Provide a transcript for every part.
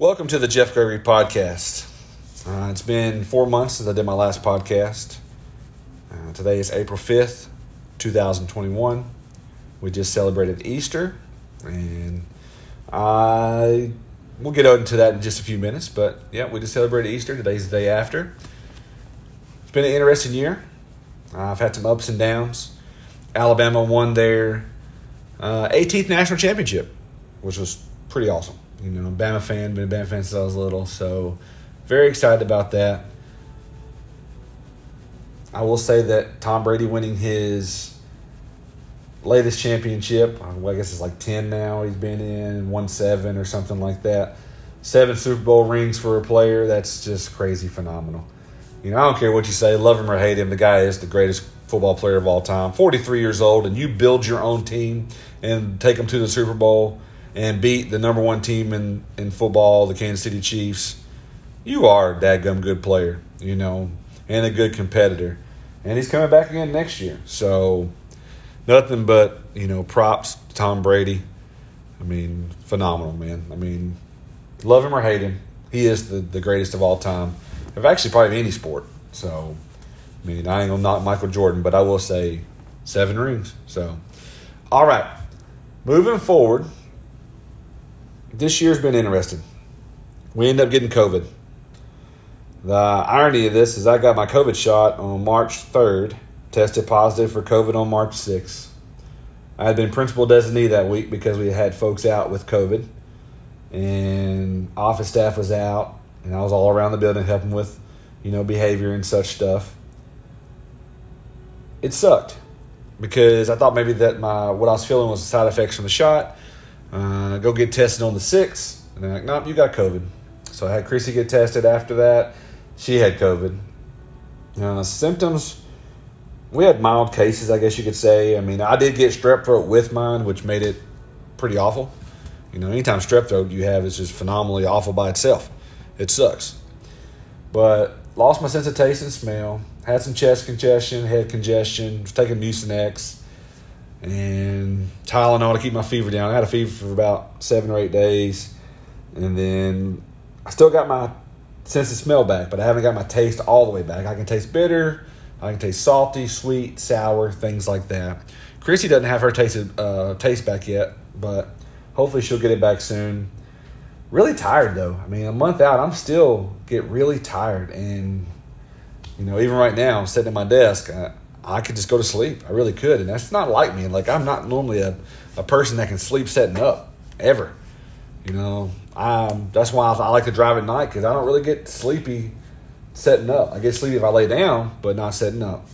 Welcome to the Jeff Gregory Podcast. Uh, it's been four months since I did my last podcast. Uh, today is April 5th, 2021. We just celebrated Easter, and I we'll get into that in just a few minutes. But yeah, we just celebrated Easter. Today's the day after. It's been an interesting year. Uh, I've had some ups and downs. Alabama won their uh, 18th national championship, which was pretty awesome. You know, Bama fan, been a Bama fan since I was little, so very excited about that. I will say that Tom Brady winning his latest championship, well, I guess it's like 10 now, he's been in, won seven or something like that. Seven Super Bowl rings for a player, that's just crazy phenomenal. You know, I don't care what you say, love him or hate him, the guy is the greatest football player of all time. 43 years old, and you build your own team and take them to the Super Bowl and beat the number one team in, in football, the Kansas City Chiefs, you are a dadgum good player, you know, and a good competitor. And he's coming back again next year. So nothing but, you know, props to Tom Brady. I mean, phenomenal, man. I mean, love him or hate him, he is the, the greatest of all time. Of actually probably any sport. So I mean, I ain't gonna knock Michael Jordan, but I will say seven rings. So all right. Moving forward, this year's been interesting. We end up getting COVID. The irony of this is I got my COVID shot on March 3rd, tested positive for COVID on March 6th. I had been principal designee that week because we had folks out with COVID, and office staff was out, and I was all around the building helping with, you know, behavior and such stuff. It sucked because I thought maybe that my what I was feeling was side effects from the shot uh, go get tested on the 6th. And they're like, nope, you got COVID. So I had Chrissy get tested after that. She had COVID. Uh, symptoms, we had mild cases, I guess you could say. I mean, I did get strep throat with mine, which made it pretty awful. You know, anytime strep throat you have is just phenomenally awful by itself. It sucks. But lost my sense of taste and smell. Had some chest congestion, head congestion. Was taking Mucinex and Tylenol to keep my fever down. I had a fever for about seven or eight days, and then I still got my sense of smell back, but I haven't got my taste all the way back. I can taste bitter, I can taste salty, sweet, sour, things like that. Chrissy doesn't have her taste uh, taste back yet, but hopefully she'll get it back soon. Really tired though. I mean, a month out, I'm still get really tired, and you know, even right now, I'm sitting at my desk. I, I could just go to sleep. I really could. And that's not like me. Like, I'm not normally a, a person that can sleep setting up, ever. You know, um, that's why I, I like to drive at night because I don't really get sleepy setting up. I get sleepy if I lay down, but not setting up.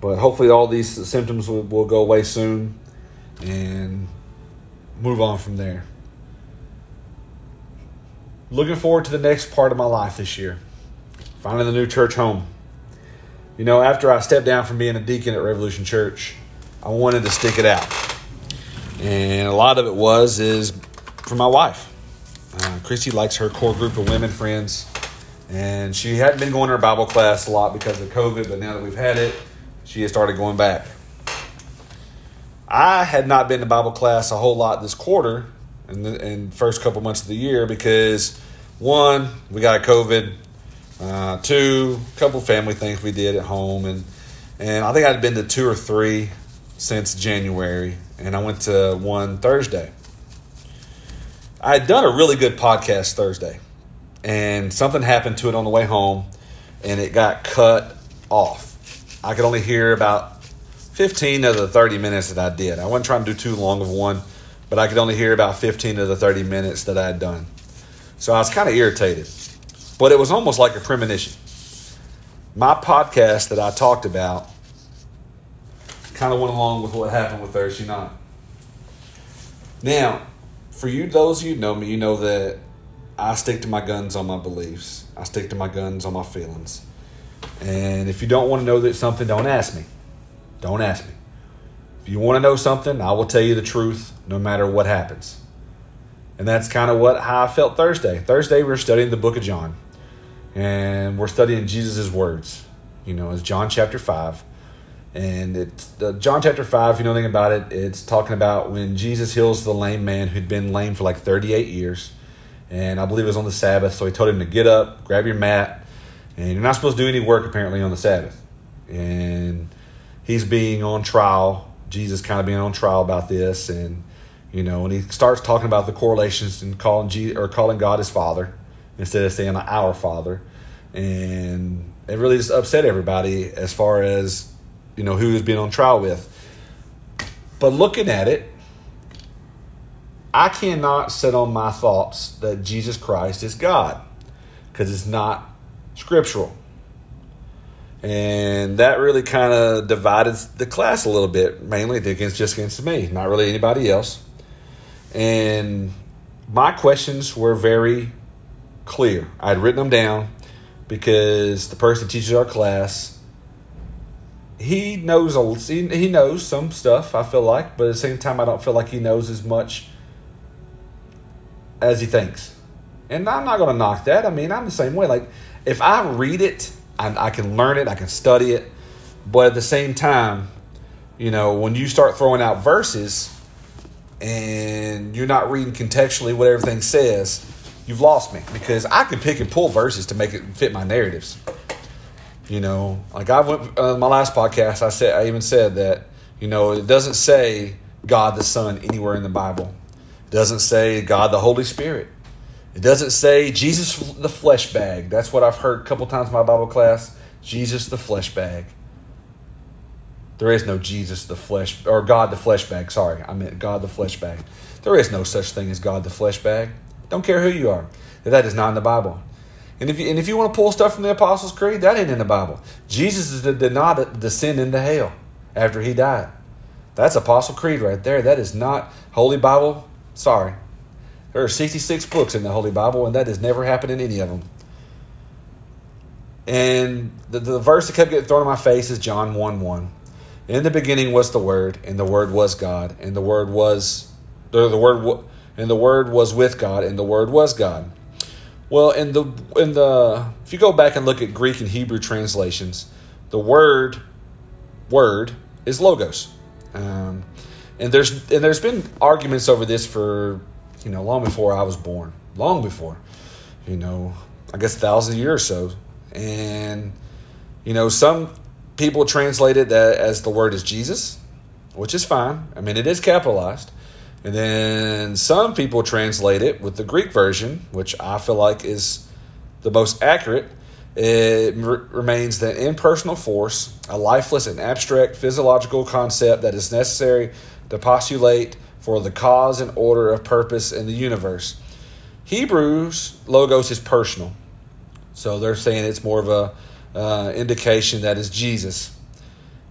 But hopefully, all these symptoms will, will go away soon and move on from there. Looking forward to the next part of my life this year. Finding the new church home. You know, after I stepped down from being a deacon at Revolution Church, I wanted to stick it out. And a lot of it was is for my wife. Uh, Christy likes her core group of women friends, and she hadn't been going to her Bible class a lot because of COVID, but now that we've had it, she has started going back. I had not been to Bible class a whole lot this quarter and the first couple months of the year because one, we got COVID, uh, two, couple family things we did at home, and and I think I'd been to two or three since January, and I went to one Thursday. I had done a really good podcast Thursday, and something happened to it on the way home, and it got cut off. I could only hear about 15 of the 30 minutes that I did. I wasn't trying to do too long of one, but I could only hear about 15 of the 30 minutes that I had done. So I was kind of irritated but it was almost like a premonition. My podcast that I talked about kind of went along with what happened with Thursday night. Now, for you, those of you know me, you know that I stick to my guns on my beliefs. I stick to my guns on my feelings. And if you don't want to know that something, don't ask me. Don't ask me. If you want to know something, I will tell you the truth no matter what happens. And that's kind of what how I felt Thursday. Thursday we were studying the book of John and we're studying Jesus' words. You know, it's John chapter 5. And it's uh, John chapter 5, if you know anything about it, it's talking about when Jesus heals the lame man who'd been lame for like 38 years. And I believe it was on the Sabbath, so he told him to get up, grab your mat, and you're not supposed to do any work apparently on the Sabbath. And he's being on trial, Jesus kind of being on trial about this, and you know, and he starts talking about the correlations and calling Jesus, or calling God his Father instead of saying our Father, and it really just upset everybody as far as you know who was being on trial with. But looking at it, I cannot sit on my thoughts that Jesus Christ is God because it's not scriptural. And that really kind of divided the class a little bit, mainly against just against me, not really anybody else. And my questions were very clear. I had written them down because the person that teaches our class, he knows a, he knows some stuff. I feel like, but at the same time, I don't feel like he knows as much as he thinks. And I'm not going to knock that. I mean, I'm the same way. Like if I read it, I, I can learn it, I can study it, but at the same time, you know, when you start throwing out verses and you're not reading contextually what everything says, you've lost me because I can pick and pull verses to make it fit my narratives. You know, like I went uh, my last podcast, I said I even said that you know it doesn't say God the Son anywhere in the Bible. It doesn't say God the Holy Spirit. It doesn't say Jesus the flesh bag. That's what I've heard a couple times in my Bible class. Jesus the flesh bag. There is no Jesus the flesh or God the flesh bag. Sorry, I meant God the flesh bag. There is no such thing as God the flesh bag. Don't care who you are. That is not in the Bible. And if you, and if you want to pull stuff from the Apostles' Creed, that ain't in the Bible. Jesus did not descend into hell after he died. That's Apostle Creed right there. That is not Holy Bible. Sorry. There are 66 books in the Holy Bible, and that has never happened in any of them. And the, the verse that kept getting thrown in my face is John 1 1. In the beginning was the Word, and the Word was God, and the Word was the, the Word and the Word was with God, and the Word was God. Well, in the in the if you go back and look at Greek and Hebrew translations, the word word is logos, um, and there's and there's been arguments over this for you know, long before I was born, long before, you know, I guess thousand years or so. And, you know, some people translate it that as the word is Jesus, which is fine. I mean, it is capitalized. And then some people translate it with the Greek version, which I feel like is the most accurate. It remains that impersonal force, a lifeless and abstract physiological concept that is necessary to postulate for the cause and order of purpose in the universe. Hebrews logos is personal, so they're saying it's more of a uh, indication that is Jesus.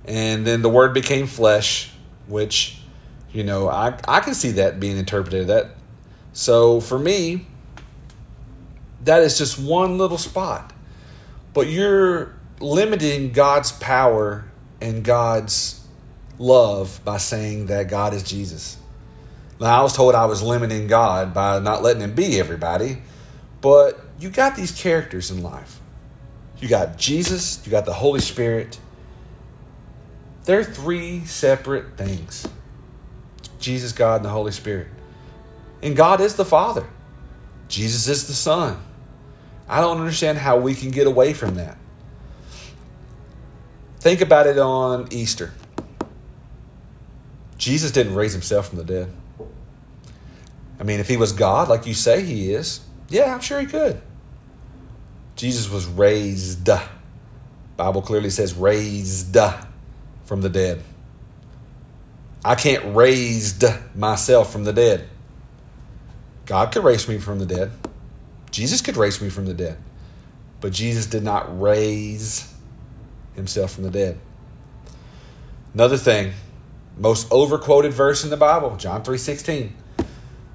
And then the Word became flesh, which you know I I can see that being interpreted that. So for me, that is just one little spot, but you're limiting God's power and God's love by saying that God is Jesus. Now, I was told I was limiting God by not letting Him be everybody, but you got these characters in life. You got Jesus, you got the Holy Spirit. They're three separate things Jesus, God, and the Holy Spirit. And God is the Father, Jesus is the Son. I don't understand how we can get away from that. Think about it on Easter. Jesus didn't raise himself from the dead. I mean, if he was God, like you say he is, yeah, I'm sure he could. Jesus was raised. Bible clearly says raised from the dead. I can't raise myself from the dead. God could raise me from the dead. Jesus could raise me from the dead. But Jesus did not raise himself from the dead. Another thing, most overquoted verse in the Bible, John 3:16.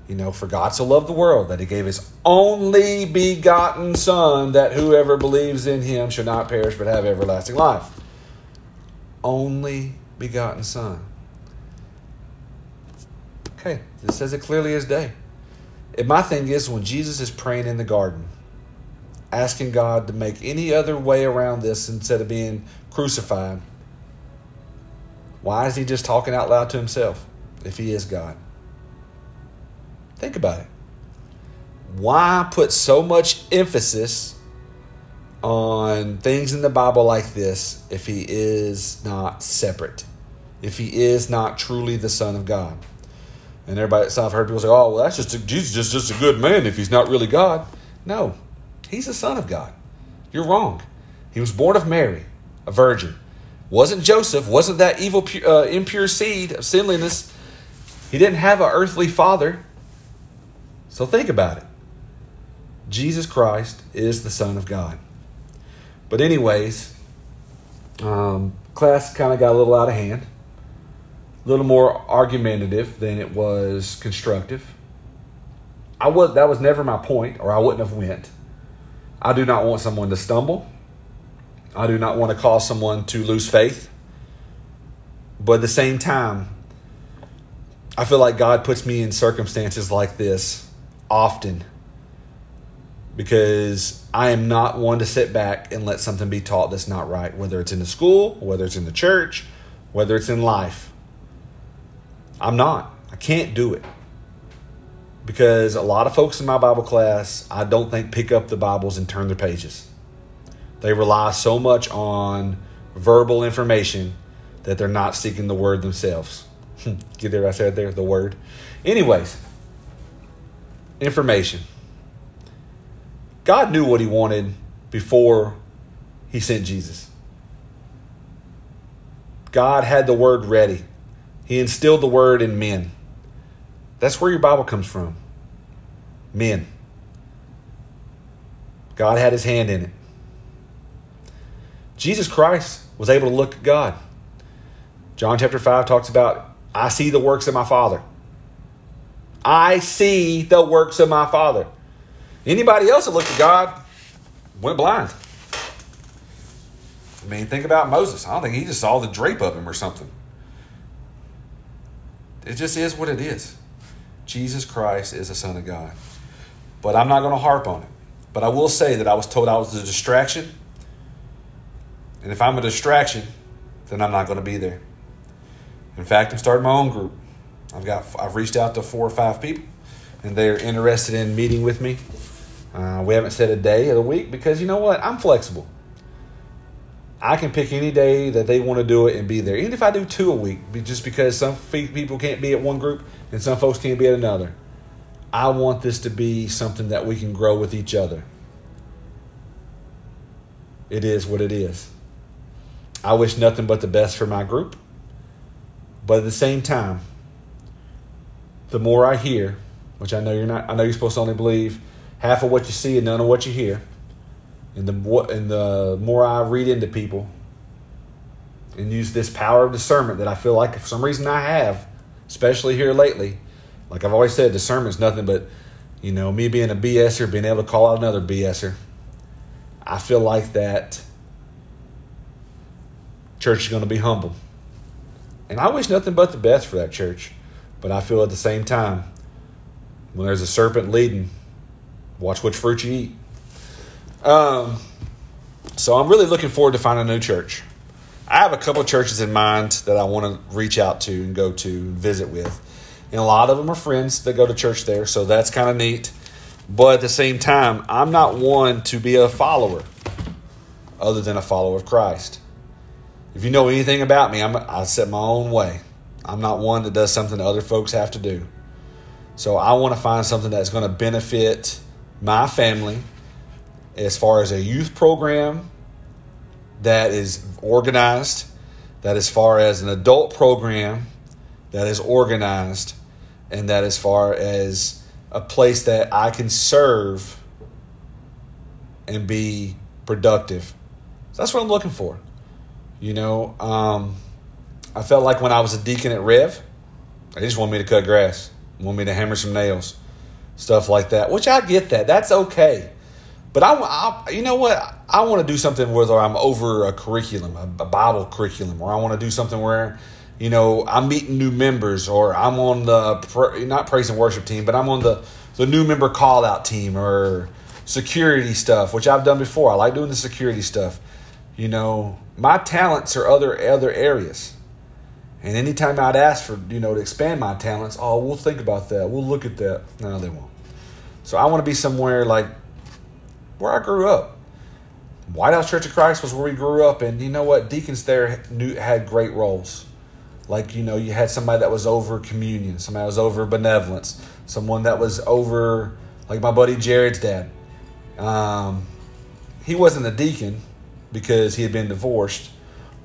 You know, for God so loved the world that he gave his only begotten Son, that whoever believes in him should not perish but have everlasting life. Only begotten Son. This says it clearly as day. And my thing is when Jesus is praying in the garden, asking God to make any other way around this instead of being crucified, why is he just talking out loud to himself if he is God? Think about it. why put so much emphasis on things in the Bible like this if he is not separate, if he is not truly the Son of God? And everybody, so I've heard people say, "Oh, well, that's just a, Jesus, just just a good man if he's not really God." No, he's the Son of God. You're wrong. He was born of Mary, a virgin. Wasn't Joseph? Wasn't that evil, uh, impure seed of sinliness? He didn't have an earthly father. So think about it. Jesus Christ is the Son of God. But, anyways, um, class kind of got a little out of hand, a little more argumentative than it was constructive. I was that was never my point, or I wouldn't have went. I do not want someone to stumble. I do not want to cause someone to lose faith. But at the same time, I feel like God puts me in circumstances like this often because I am not one to sit back and let something be taught that's not right, whether it's in the school, whether it's in the church, whether it's in life. I'm not. I can't do it. Because a lot of folks in my Bible class, I don't think pick up the Bibles and turn their pages. They rely so much on verbal information that they're not seeking the word themselves. Get there, I said there, the word. Anyways, information. God knew what he wanted before he sent Jesus. God had the word ready. He instilled the word in men. That's where your Bible comes from. Men. God had his hand in it. Jesus Christ was able to look at God. John chapter 5 talks about, I see the works of my Father. I see the works of my Father. Anybody else that looked at God went blind. I mean, think about Moses. I don't think he just saw the drape of him or something. It just is what it is. Jesus Christ is the Son of God. But I'm not going to harp on it. But I will say that I was told I was a distraction. And if I'm a distraction, then I'm not going to be there. In fact, I'm starting my own group. I've got I've reached out to four or five people, and they're interested in meeting with me. Uh, we haven't set a day of the week because you know what? I'm flexible. I can pick any day that they want to do it and be there. Even if I do two a week, just because some people can't be at one group and some folks can't be at another. I want this to be something that we can grow with each other. It is what it is. I wish nothing but the best for my group. But at the same time, the more I hear, which I know you're not, I know you're supposed to only believe half of what you see and none of what you hear. And the and the more I read into people and use this power of discernment that I feel like for some reason I have, especially here lately, like I've always said, discernment is nothing but, you know, me being a BSer, being able to call out another BSer. I feel like that church is going to be humble. And I wish nothing but the best for that church. But I feel at the same time, when there's a serpent leading, watch which fruit you eat. Um, so I'm really looking forward to finding a new church. I have a couple of churches in mind that I want to reach out to and go to and visit with. And a lot of them are friends that go to church there, so that's kind of neat. But at the same time, I'm not one to be a follower other than a follower of Christ. If you know anything about me, I'm, I set my own way. I'm not one that does something that other folks have to do. So I want to find something that's going to benefit my family as far as a youth program that is organized, that as far as an adult program that is organized, and that as far as a place that I can serve and be productive. So that's what I'm looking for. You know, um, I felt like when I was a deacon at Rev, they just wanted me to cut grass, want me to hammer some nails, stuff like that. Which I get that. That's okay. But I, I you know what? I want to do something where I'm over a curriculum, a, a Bible curriculum, or I want to do something where, you know, I'm meeting new members, or I'm on the not praise and worship team, but I'm on the the new member call out team, or security stuff, which I've done before. I like doing the security stuff. You know, my talents are other other areas. And anytime I'd ask for, you know, to expand my talents, oh, we'll think about that. We'll look at that. No, they won't. So I want to be somewhere like where I grew up. White House Church of Christ was where we grew up, and you know what? Deacons there knew, had great roles. Like, you know, you had somebody that was over communion, somebody that was over benevolence, someone that was over, like my buddy Jared's dad. Um, he wasn't a deacon because he had been divorced,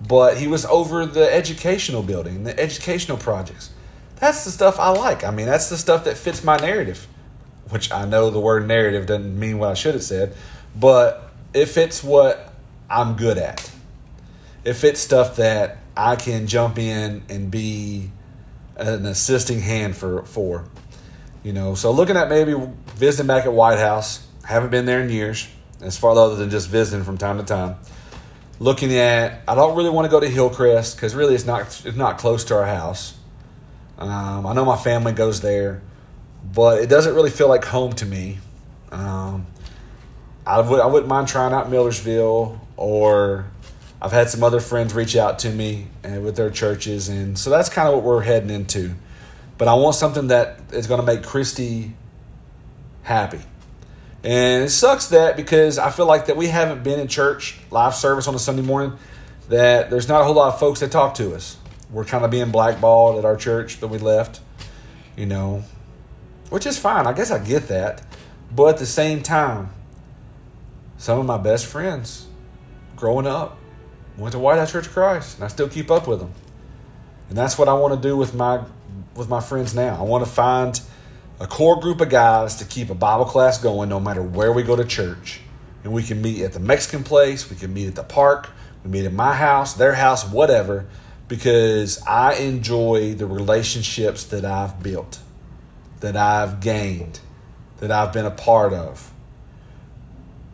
but he was over the educational building, the educational projects. That's the stuff I like. I mean, that's the stuff that fits my narrative, which I know the word narrative doesn't mean what I should have said, but if it's what I'm good at. if it's stuff that I can jump in and be an assisting hand for for. You know, so looking at maybe visiting back at White House, haven't been there in years, as far other than just visiting from time to time. Looking at, I don't really want to go to Hillcrest because really it's not it's not close to our house. Um, I know my family goes there, but it doesn't really feel like home to me. Um, I would I wouldn't mind trying out Millersville or I've had some other friends reach out to me and with their churches, and so that's kind of what we're heading into. But I want something that is going to make Christy happy. And it sucks that because I feel like that we haven't been in church live service on a Sunday morning, that there's not a whole lot of folks that talk to us. We're kind of being blackballed at our church that we left, you know, which is fine. I guess I get that. But at the same time, some of my best friends growing up went to White House Church of Christ, and I still keep up with them. And that's what I want to do with my with my friends now. I want to find a core group of guys to keep a Bible class going no matter where we go to church. And we can meet at the Mexican place, we can meet at the park, we meet at my house, their house, whatever, because I enjoy the relationships that I've built, that I've gained, that I've been a part of.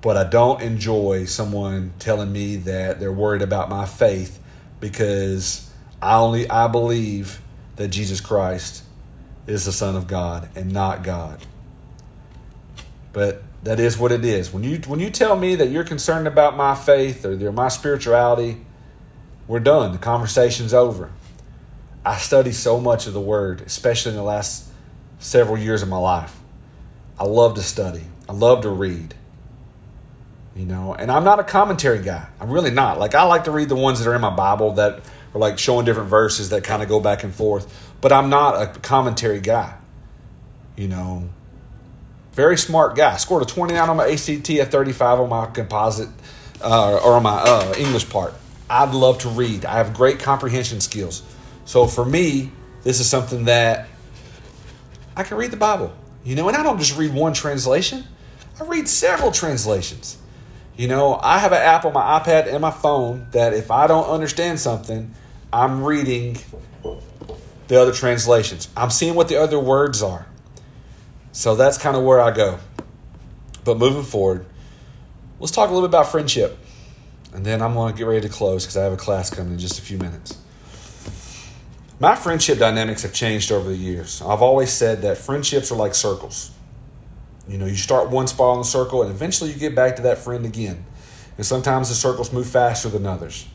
But I don't enjoy someone telling me that they're worried about my faith because I only I believe that Jesus Christ is the Son of God and not God. But that is what it is. When you when you tell me that you're concerned about my faith or my spirituality, we're done. The conversation's over. I study so much of the Word, especially in the last several years of my life. I love to study. I love to read. You know, and I'm not a commentary guy. I'm really not. Like I like to read the ones that are in my Bible that are like showing different verses that kind of go back and forth but I'm not a commentary guy. You know, very smart guy. Scored a 29 on my ACT, a 35 on my composite uh, or on my uh, English part. I'd love to read. I have great comprehension skills. So for me, this is something that I can read the Bible. You know, and I don't just read one translation. I read several translations. You know, I have an app on my iPad and my phone that if I don't understand something, I'm reading the other translations. I'm seeing what the other words are. So that's kind of where I go. But moving forward, let's talk a little bit about friendship. And then I'm going to get ready to close because I have a class coming in just a few minutes. My friendship dynamics have changed over the years. I've always said that friendships are like circles. You know, you start one spot on the circle and eventually you get back to that friend again. And sometimes the circles move faster than others.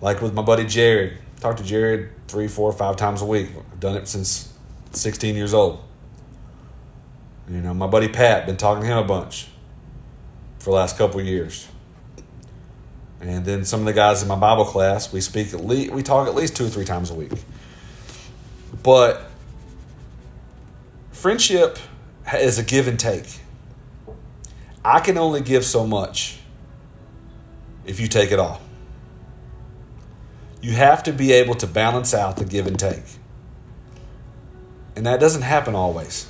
Like with my buddy Jared, talk to Jared three, four, five times a week. I've done it since 16 years old. You know, my buddy Pat, been talking to him a bunch for the last couple years. And then some of the guys in my Bible class, we speak at least, we talk at least two or three times a week. But friendship is a give and take. I can only give so much if you take it all you have to be able to balance out the give and take. And that doesn't happen always.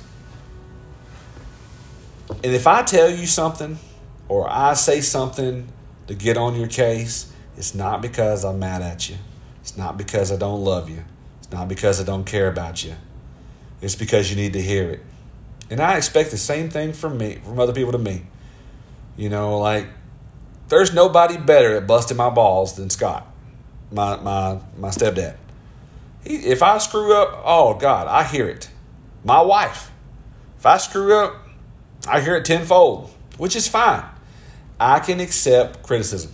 And if I tell you something or I say something to get on your case, it's not because I'm mad at you. It's not because I don't love you. It's not because I don't care about you. It's because you need to hear it. And I expect the same thing from me, from other people to me. You know, like there's nobody better at busting my balls than Scott my my my stepdad. He, if I screw up, oh God, I hear it. My wife, if I screw up, I hear it tenfold, which is fine. I can accept criticism.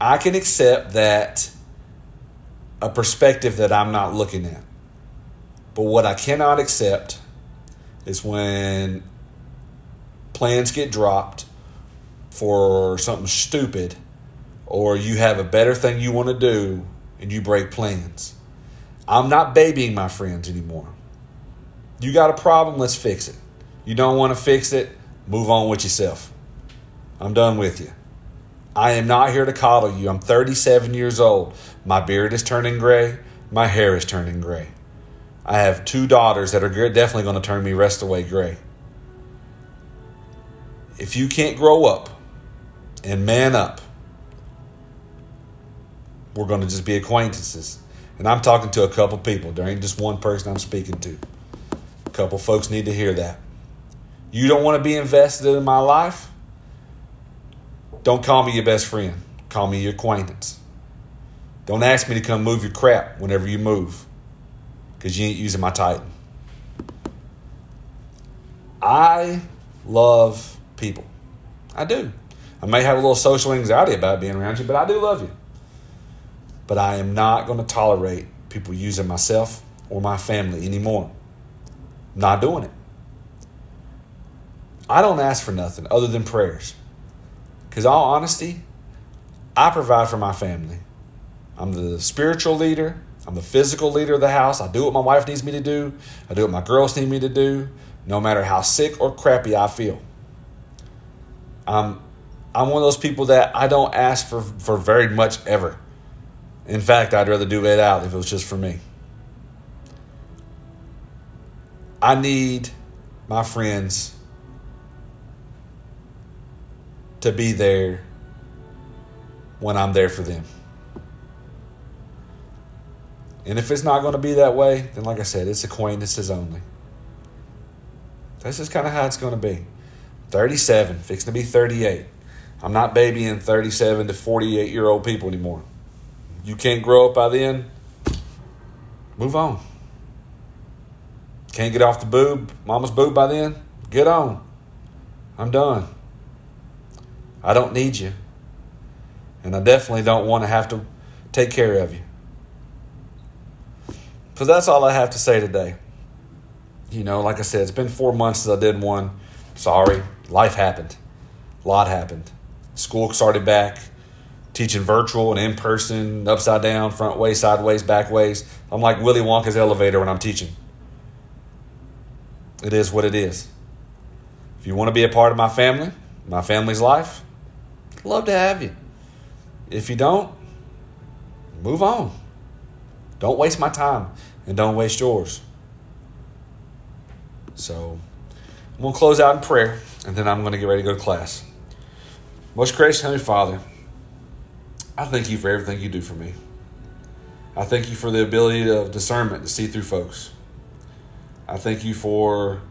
I can accept that a perspective that I'm not looking at. But what I cannot accept is when plans get dropped for something stupid, or you have a better thing you want to do and you break plans. I'm not babying my friends anymore. You got a problem, let's fix it. You don't want to fix it, move on with yourself. I'm done with you. I am not here to coddle you. I'm 37 years old. My beard is turning gray. My hair is turning gray. I have two daughters that are definitely going to turn me rest away gray. If you can't grow up and man up, we're going to just be acquaintances. And I'm talking to a couple people. There ain't just one person I'm speaking to. A couple folks need to hear that. You don't want to be invested in my life? Don't call me your best friend. Call me your acquaintance. Don't ask me to come move your crap whenever you move because you ain't using my Titan. I love people. I do. I may have a little social anxiety about being around you, but I do love you. But I am not going to tolerate people using myself or my family anymore. Not doing it. I don't ask for nothing other than prayers. Because, all honesty, I provide for my family. I'm the spiritual leader, I'm the physical leader of the house. I do what my wife needs me to do, I do what my girls need me to do, no matter how sick or crappy I feel. I'm, I'm one of those people that I don't ask for, for very much ever. In fact, I'd rather do it out if it was just for me. I need my friends to be there when I'm there for them. And if it's not going to be that way, then like I said, it's acquaintances only. That's just kind of how it's going to be. 37, fixing to be 38. I'm not babying 37 to 48 year old people anymore. You can't grow up by then, move on. Can't get off the boob, mama's boob by then, get on. I'm done. I don't need you. And I definitely don't want to have to take care of you. So that's all I have to say today. You know, like I said, it's been four months since I did one. Sorry, life happened. A lot happened. School started back, teaching virtual and in person, upside down, front way, sideways, back ways. I'm like Willy Wonka's elevator when I'm teaching. It is what it is. If you want to be a part of my family, my family's life, love to have you. If you don't, move on. Don't waste my time and don't waste yours. So I'm going to close out in prayer and then I'm going to get ready to go to class. Most gracious Heavenly Father, I thank you for everything you do for me. I thank you for the ability of discernment to see through folks. I thank you for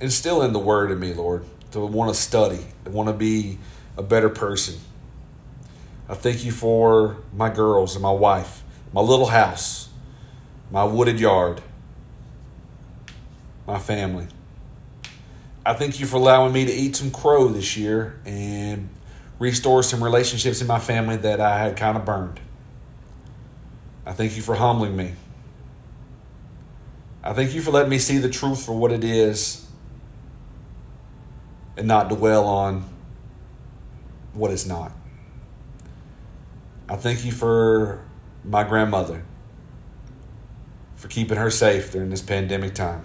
instilling the word in me, Lord to want to study, to want to be a better person. I thank you for my girls and my wife, my little house, my wooded yard, my family. I thank you for allowing me to eat some crow this year and restore some relationships in my family that I had kind of burned. I thank you for humbling me. I thank you for letting me see the truth for what it is and not dwell on what is not. I thank you for my grandmother, for keeping her safe during this pandemic time.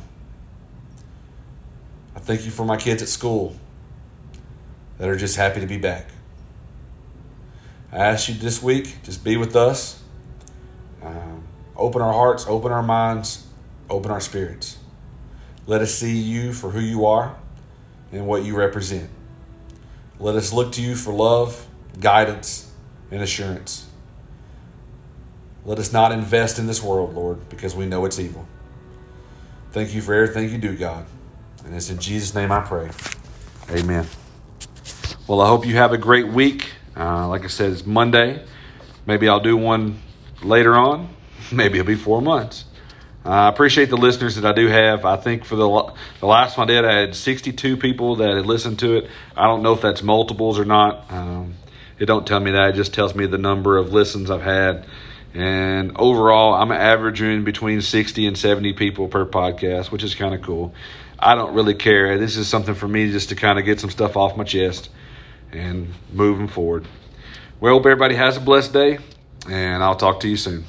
I thank you for my kids at school that are just happy to be back. I ask you this week, just be with us. Um, open our hearts, open our minds, open our spirits. Let us see you for who you are and what you represent. Let us look to you for love, guidance, and assurance. Let us not invest in this world, Lord, because we know it's evil. Thank you for everything you do, God. And it's in Jesus' name I pray. Amen. Well, I hope you have a great week. Uh, like I said, it's Monday. Maybe I'll do one later on. Maybe it'll be four months. I appreciate the listeners that I do have. I think for the the last one I did, I had 62 people that had listened to it. I don't know if that's multiples or not. Um, it don't tell me that. It just tells me the number of listens I've had. And overall, I'm averaging between 60 and 70 people per podcast, which is kind of cool. I don't really care. This is something for me just to kind of get some stuff off my chest and moving forward. Well, hope everybody has a blessed day, and I'll talk to you soon.